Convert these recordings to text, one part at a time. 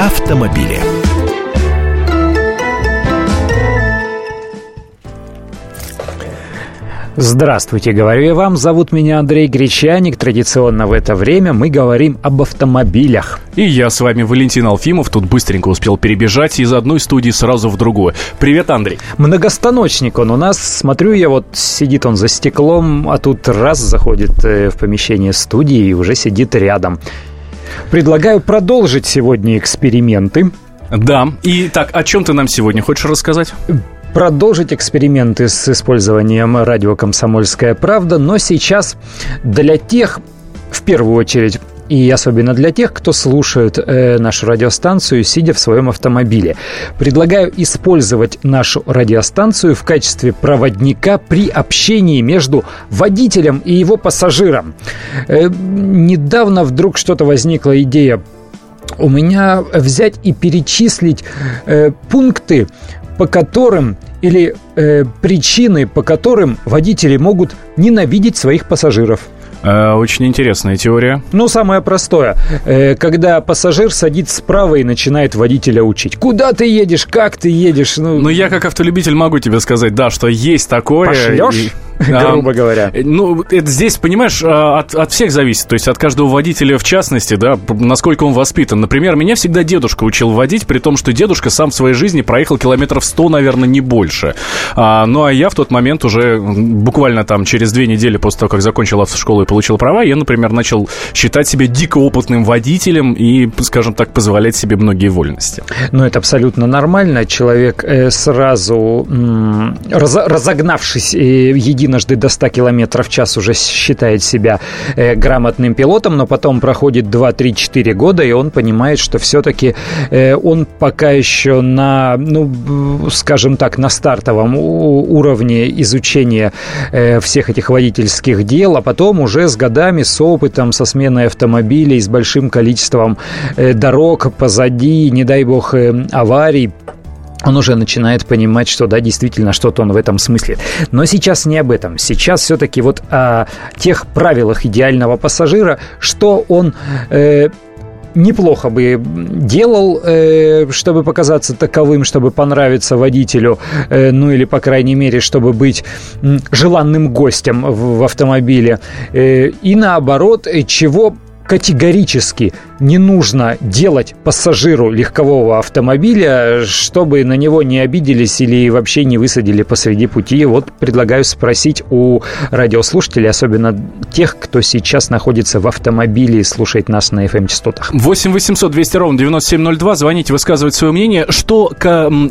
автомобили. Здравствуйте, говорю я вам. Зовут меня Андрей Гречаник. Традиционно в это время мы говорим об автомобилях. И я с вами Валентин Алфимов. Тут быстренько успел перебежать из одной студии сразу в другую. Привет, Андрей. Многостаночник он у нас. Смотрю я, вот сидит он за стеклом, а тут раз заходит э, в помещение студии и уже сидит рядом. Предлагаю продолжить сегодня эксперименты. Да. И так, о чем ты нам сегодня хочешь рассказать? продолжить эксперименты с использованием радио «Комсомольская правда», но сейчас для тех, в первую очередь, и особенно для тех, кто слушает э, нашу радиостанцию, сидя в своем автомобиле. Предлагаю использовать нашу радиостанцию в качестве проводника при общении между водителем и его пассажиром. Э, недавно вдруг что-то возникла идея у меня взять и перечислить э, пункты, по которым или э, причины, по которым водители могут ненавидеть своих пассажиров. Э, очень интересная теория. Ну, самое простое. Э, когда пассажир садится справа и начинает водителя учить. Куда ты едешь? Как ты едешь? Ну, ну я как автолюбитель могу тебе сказать, да, что есть такое. Пошлешь? И... грубо говоря. Ну, это здесь, понимаешь, а, от, от всех зависит. То есть от каждого водителя в частности, да, насколько он воспитан. Например, меня всегда дедушка учил водить, при том, что дедушка сам в своей жизни проехал километров 100, наверное, не больше. А, ну, а я в тот момент уже буквально там через две недели после того, как закончил автошколу и получил права, я, например, начал считать себя дико опытным водителем и, скажем так, позволять себе многие вольности. Ну, это абсолютно нормально. Человек э, сразу разогнавшись э, единым единожды до 100 км в час уже считает себя э, грамотным пилотом, но потом проходит 2, 3, 4 года, и он понимает, что все-таки э, он пока еще на, ну, скажем так, на стартовом уровне изучения э, всех этих водительских дел, а потом уже с годами, с опытом, со сменой автомобилей, с большим количеством э, дорог позади, не дай бог, э, аварий, он уже начинает понимать, что да, действительно, что-то он в этом смысле. Но сейчас не об этом. Сейчас все-таки вот о тех правилах идеального пассажира, что он э, неплохо бы делал, э, чтобы показаться таковым, чтобы понравиться водителю, э, ну или, по крайней мере, чтобы быть желанным гостем в, автомобиле. Э, и наоборот, чего категорически не нужно делать пассажиру легкового автомобиля, чтобы на него не обиделись или вообще не высадили посреди пути. Вот предлагаю спросить у радиослушателей, особенно тех, кто сейчас находится в автомобиле и слушает нас на FM-частотах. 8 800 200 ровно 9702. Звоните, высказывайте свое мнение. Что,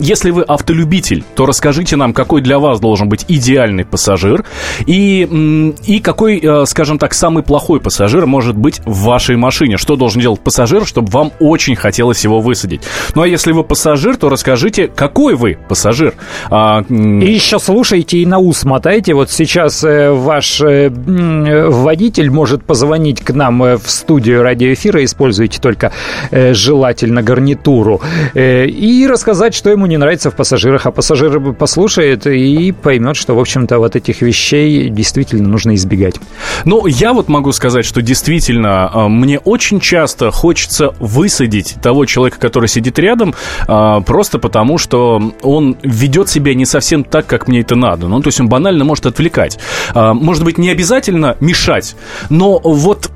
если вы автолюбитель, то расскажите нам, какой для вас должен быть идеальный пассажир и, и какой, э, скажем так, самый плохой пассажир может быть в вашей машине. Что должен делать пассажир, чтобы вам очень хотелось его высадить? Ну, а если вы пассажир, то расскажите, какой вы пассажир. А, и еще слушайте и на ус мотайте. Вот сейчас э, ваш э, водитель может позвонить к нам э, в студию радиоэфира, используйте только желательно гарнитуру, и рассказать, что ему не нравится в пассажирах. А пассажир послушает и поймет, что, в общем-то, вот этих вещей действительно нужно избегать. Ну, я вот могу сказать, что действительно а, мне очень часто хочется высадить того человека, который сидит рядом, а, просто потому, что он ведет себя не совсем так, как мне это надо. Ну, то есть он банально может отвлекать. А, может быть, не обязательно мешать, но вот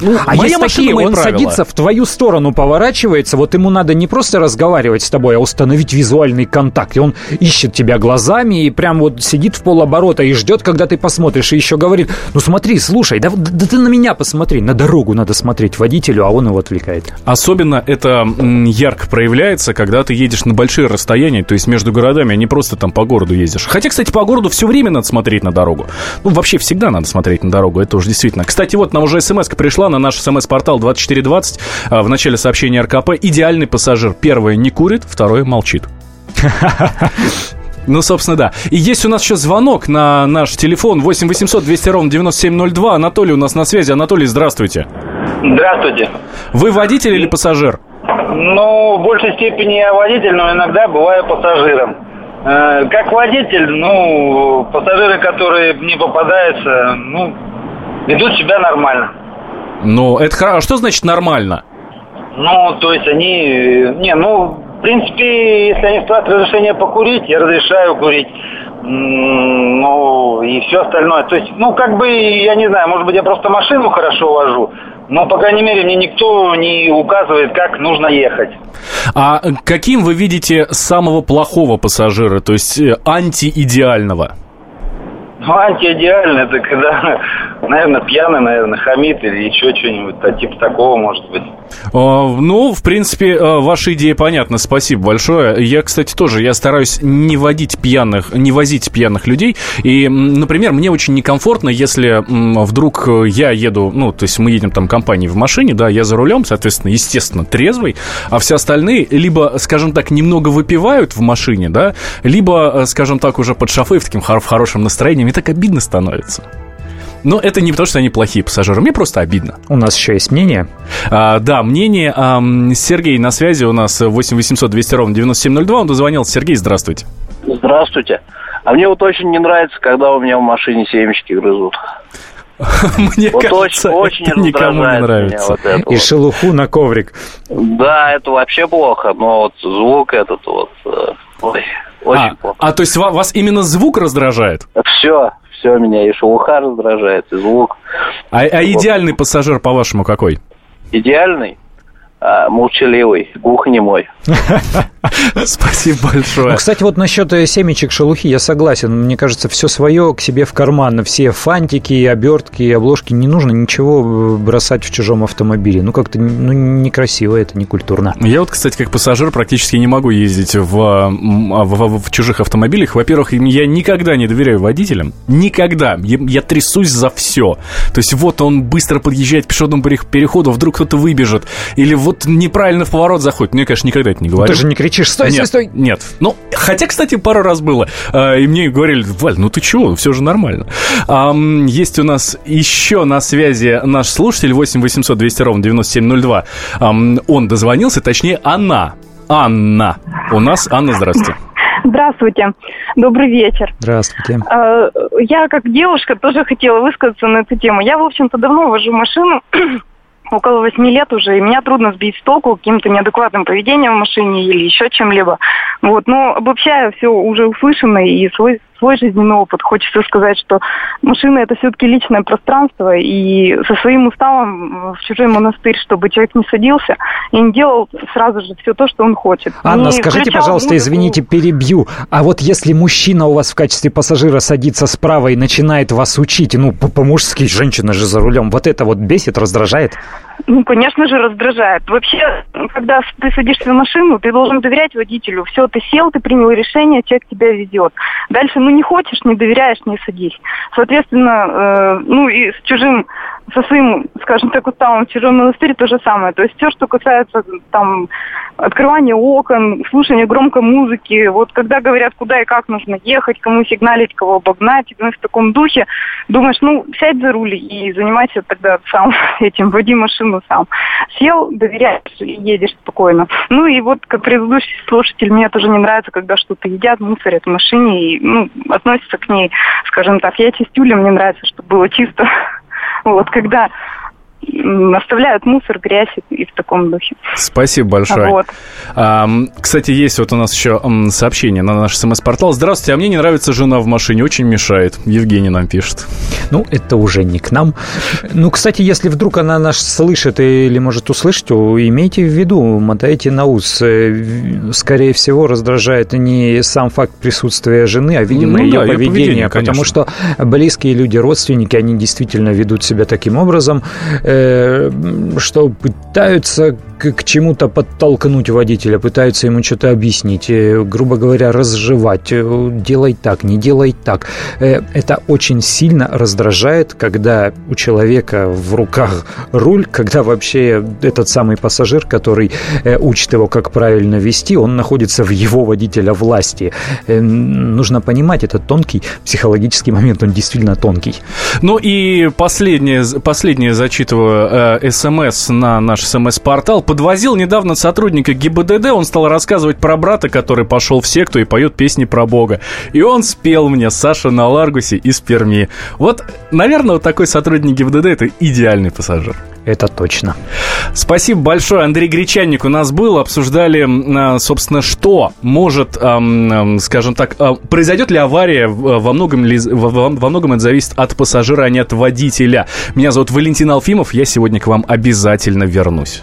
ну, а есть такие, он правила. садится в твою сторону, поворачивается, вот ему надо не просто разговаривать с тобой, а установить визуальный контакт. И он ищет тебя глазами и прям вот сидит в полоборота и ждет, когда ты посмотришь, и еще говорит, ну смотри, слушай, да, да ты на меня посмотри, на дорогу надо смотреть водителю, а он его отвлекает. Особенно это ярко проявляется, когда ты едешь на большие расстояния, то есть между городами, а не просто там по городу ездишь. Хотя, кстати, по городу все время надо смотреть на дорогу. Ну, вообще всегда надо смотреть на дорогу, это уже действительно. Кстати, вот нам уже смс пришла на наш смс-портал 2420 а, в начале сообщения РКП. Идеальный пассажир. Первое не курит, второе молчит. Ну, собственно, да. И есть у нас еще звонок на наш телефон 8 800 200 ровно 9702. Анатолий у нас на связи. Анатолий, здравствуйте. Здравствуйте. Вы водитель или пассажир? Ну, в большей степени я водитель, но иногда бываю пассажиром. Э, как водитель, ну, пассажиры, которые не попадаются, ну, ведут себя нормально. Ну, это хорошо. А что значит нормально? Ну, то есть они... Не, ну, в принципе, если они спрашивают разрешение покурить, я разрешаю курить. Ну, и все остальное. То есть, ну, как бы, я не знаю, может быть, я просто машину хорошо вожу, но, по крайней мере, мне никто не указывает, как нужно ехать. А каким вы видите самого плохого пассажира, то есть э, антиидеального? Ну, антиидеально, это когда, наверное, пьяный, наверное, хамит или еще что-нибудь, типа такого, может быть. А, ну, в принципе, а, ваша идея понятна, спасибо большое. Я, кстати, тоже, я стараюсь не водить пьяных, не возить пьяных людей. И, например, мне очень некомфортно, если вдруг я еду, ну, то есть мы едем там компанией в машине, да, я за рулем, соответственно, естественно, трезвый, а все остальные либо, скажем так, немного выпивают в машине, да, либо, скажем так, уже под шофе в таким хорошем настроении так обидно становится. Но это не потому, что они плохие пассажиры. Мне просто обидно. У нас еще есть мнение. А, да, мнение. А, Сергей на связи у нас 8 800 200 ровно 9702. Он дозвонился. Сергей, здравствуйте. Здравствуйте. А мне вот очень не нравится, когда у меня в машине семечки грызут. Мне вот кажется, очень, очень это никому не нравится. Вот это И вот. шелуху на коврик. Да, это вообще плохо, но вот звук этот вот... Э, ой, очень а, плохо. А то есть вас именно звук раздражает? Все, все меня, и шелуха раздражает, и звук. А, а идеальный пассажир, по-вашему, какой? Идеальный? А, молчаливый, глухонемой. Спасибо большое. Ну, кстати, вот насчет э, семечек шелухи я согласен. Мне кажется, все свое к себе в карман. Все фантики, обертки, обложки. Не нужно ничего э, бросать в чужом автомобиле. Ну, как-то ну, некрасиво это, не культурно. Я вот, кстати, как пассажир практически не могу ездить в, а, в, в, в чужих автомобилях. Во-первых, я никогда не доверяю водителям. Никогда. Я, я трясусь за все. То есть вот он быстро подъезжает к пешеходному переходу, вдруг кто-то выбежит. Или вот вот неправильно в поворот заходит. Мне, конечно, никогда это не говорю. Ты же не кричишь, стой, нет, стой, стой. Нет. Ну, хотя, кстати, пару раз было. А, и мне говорили, Валь, ну ты чего, все же нормально. Есть у нас еще на связи наш слушатель 8 800 200 ровно 9702. Он дозвонился, точнее, она. Анна. У нас Анна, здравствуйте. Здравствуйте. Добрый вечер. Здравствуйте. А, я, как девушка, тоже хотела высказаться на эту тему. Я, в общем-то, давно вожу машину около восьми лет уже, и меня трудно сбить с толку каким-то неадекватным поведением в машине или еще чем-либо. Вот, но обобщая все уже услышанное и свой свой жизненный опыт. Хочется сказать, что машина это все-таки личное пространство, и со своим уставом в чужой монастырь, чтобы человек не садился и не делал сразу же все то, что он хочет. Анна, не скажите, пожалуйста, музыку. извините, перебью. А вот если мужчина у вас в качестве пассажира садится справа и начинает вас учить, ну, по-мужски, женщина же за рулем, вот это вот бесит, раздражает? Ну, конечно же, раздражает. Вообще, когда ты садишься в машину, ты должен доверять водителю. Все, ты сел, ты принял решение, человек тебя ведет. Дальше, ну, не хочешь, не доверяешь, не садись. Соответственно, э, ну, и с чужим со своим, скажем так, уставом в чужой монастырь то же самое. То есть все, что касается там открывания окон, слушания громкой музыки, вот когда говорят, куда и как нужно ехать, кому сигналить, кого обогнать, ну, в таком духе, думаешь, ну, сядь за руль и занимайся тогда сам этим, води машину сам. Сел, доверяешь и едешь спокойно. Ну и вот, как предыдущий слушатель, мне тоже не нравится, когда что-то едят, мусорят в машине и, ну, относятся к ней, скажем так, я чистюля, мне нравится, чтобы было чисто. Вот, когда оставляют мусор, грязь и в таком духе. Спасибо большое. Вот. А, кстати, есть вот у нас еще сообщение на наш смс-портал. Здравствуйте, а мне не нравится жена в машине, очень мешает. Евгений нам пишет. Ну, это уже не к нам. Ну, кстати, если вдруг она нас слышит или может услышать, то имейте в виду, мотайте на ус. Э, скорее всего, раздражает не сам факт присутствия жены, а, видимо, ну, ее, да, поведение, ее поведение. Потому что близкие люди, родственники, они действительно ведут себя таким образом, э, что пытаются к, чему-то подтолкнуть водителя, пытаются ему что-то объяснить, э, грубо говоря, разжевать, э, делай так, не делай так. Э, это очень сильно раздражает, когда у человека в руках руль, когда вообще этот самый пассажир, который учит его, как правильно вести, он находится в его водителя власти. Нужно понимать, это тонкий психологический момент, он действительно тонкий. Ну и последнее, последнее зачитываю смс на наш смс-портал подвозил недавно сотрудника ГИБДД, он стал рассказывать про брата, который пошел в секту и поет песни про Бога. И он спел мне Саша на Ларгусе из Перми. Вот, наверное, вот такой сотрудник ГИБДД – это идеальный пассажир. Это точно. Спасибо большое. Андрей Гречанник у нас был. Обсуждали, а, собственно, что может, скажем так, а, произойдет ли авария, во многом, ли, во многом это зависит от пассажира, а не от водителя. Меня зовут Валентин Алфимов. Я сегодня к вам обязательно вернусь.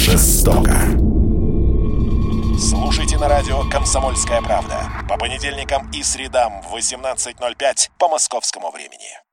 жестоко. Слушайте на радио «Комсомольская правда» по понедельникам и средам в 18.05 по московскому времени.